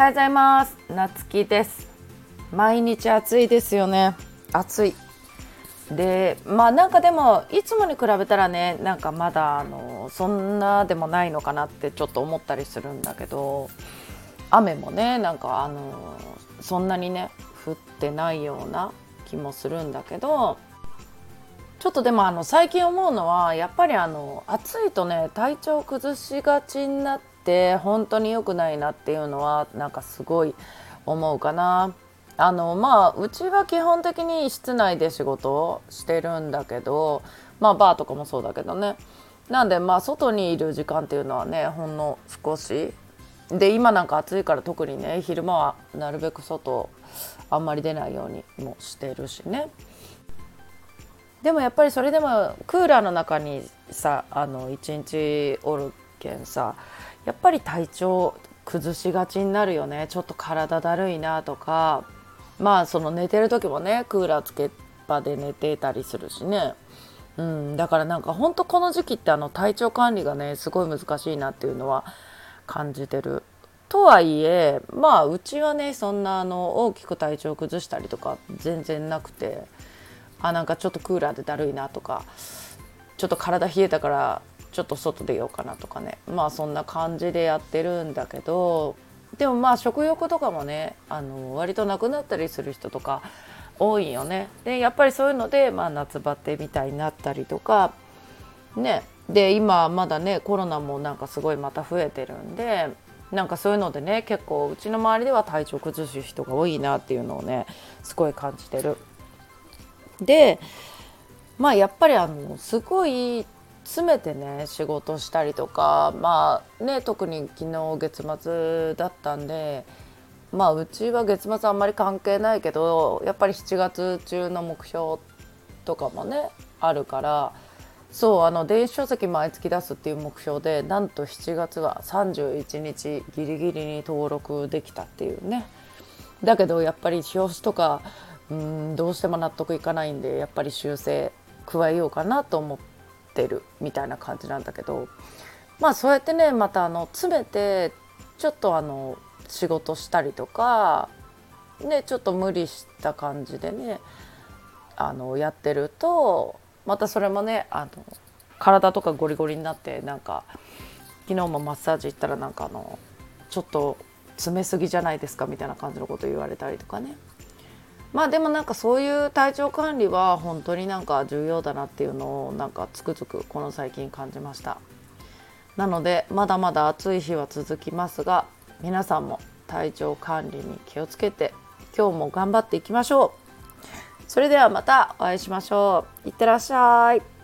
はようございます。なつきです。毎日暑いですよね。暑い。でまあなんかでもいつもに比べたらねなんかまだあのそんなでもないのかなってちょっと思ったりするんだけど雨もねなんかあのそんなにね降ってないような気もするんだけどちょっとでもあの最近思うのはやっぱりあの暑いとね体調崩しがちになって本当に良くないなっていうのはなんかすごい思うかな。あのまあうちは基本的に室内で仕事をしてるんだけどまあバーとかもそうだけどね。なんでまあ外にいる時間っていうのはねほんの少し。で今なんか暑いから特にね昼間はなるべく外あんまり出ないようにもしてるしね。でもやっぱりそれでもクーラーの中にさあの一日おるけんさやっぱり体調崩しがちになるよね。ちょっと体だるいなとか。まあその寝てる時もねクーラーつけっぱで寝てたりするしね、うん、だからなんかほんとこの時期ってあの体調管理がねすごい難しいなっていうのは感じてる。とはいえまあうちはねそんなあの大きく体調崩したりとか全然なくて。あなんかちょっとクーラーでだるいなとか。ちょっと体冷えたからちょっと外出ようかなとかねまあそんな感じでやってるんだけどでもまあ食欲とかもねあの割となくなったりする人とか多いよね。でやっぱりそういうので、まあ、夏バテみたいになったりとかねで今まだねコロナもなんかすごいまた増えてるんでなんかそういうのでね結構うちの周りでは体調崩す人が多いなっていうのをねすごい感じてる。でまあやっぱりあのすごい詰めてね仕事したりとかまあね特に昨日月末だったんでまあうちは月末あんまり関係ないけどやっぱり7月中の目標とかもねあるからそうあの電子書籍毎月出すっていう目標でなんと7月は31日ギリギリに登録できたっていうね。だけどやっぱり表紙とかうんどうしても納得いかないんでやっぱり修正加えようかなと思っってるみたいな感じなんだけどまあそうやってねまたあの詰めてちょっとあの仕事したりとかねちょっと無理した感じでねあのやってるとまたそれもねあの体とかゴリゴリになってなんか昨日もマッサージ行ったらなんかあのちょっと詰めすぎじゃないですかみたいな感じのこと言われたりとかね。まあでもなんかそういう体調管理は本当になんか重要だなっていうのをなんかつくづくこの最近感じました。なのでまだまだ暑い日は続きますが皆さんも体調管理に気をつけて今日も頑張っていきましょう。それではまたお会いしましょう。いってらっしゃい。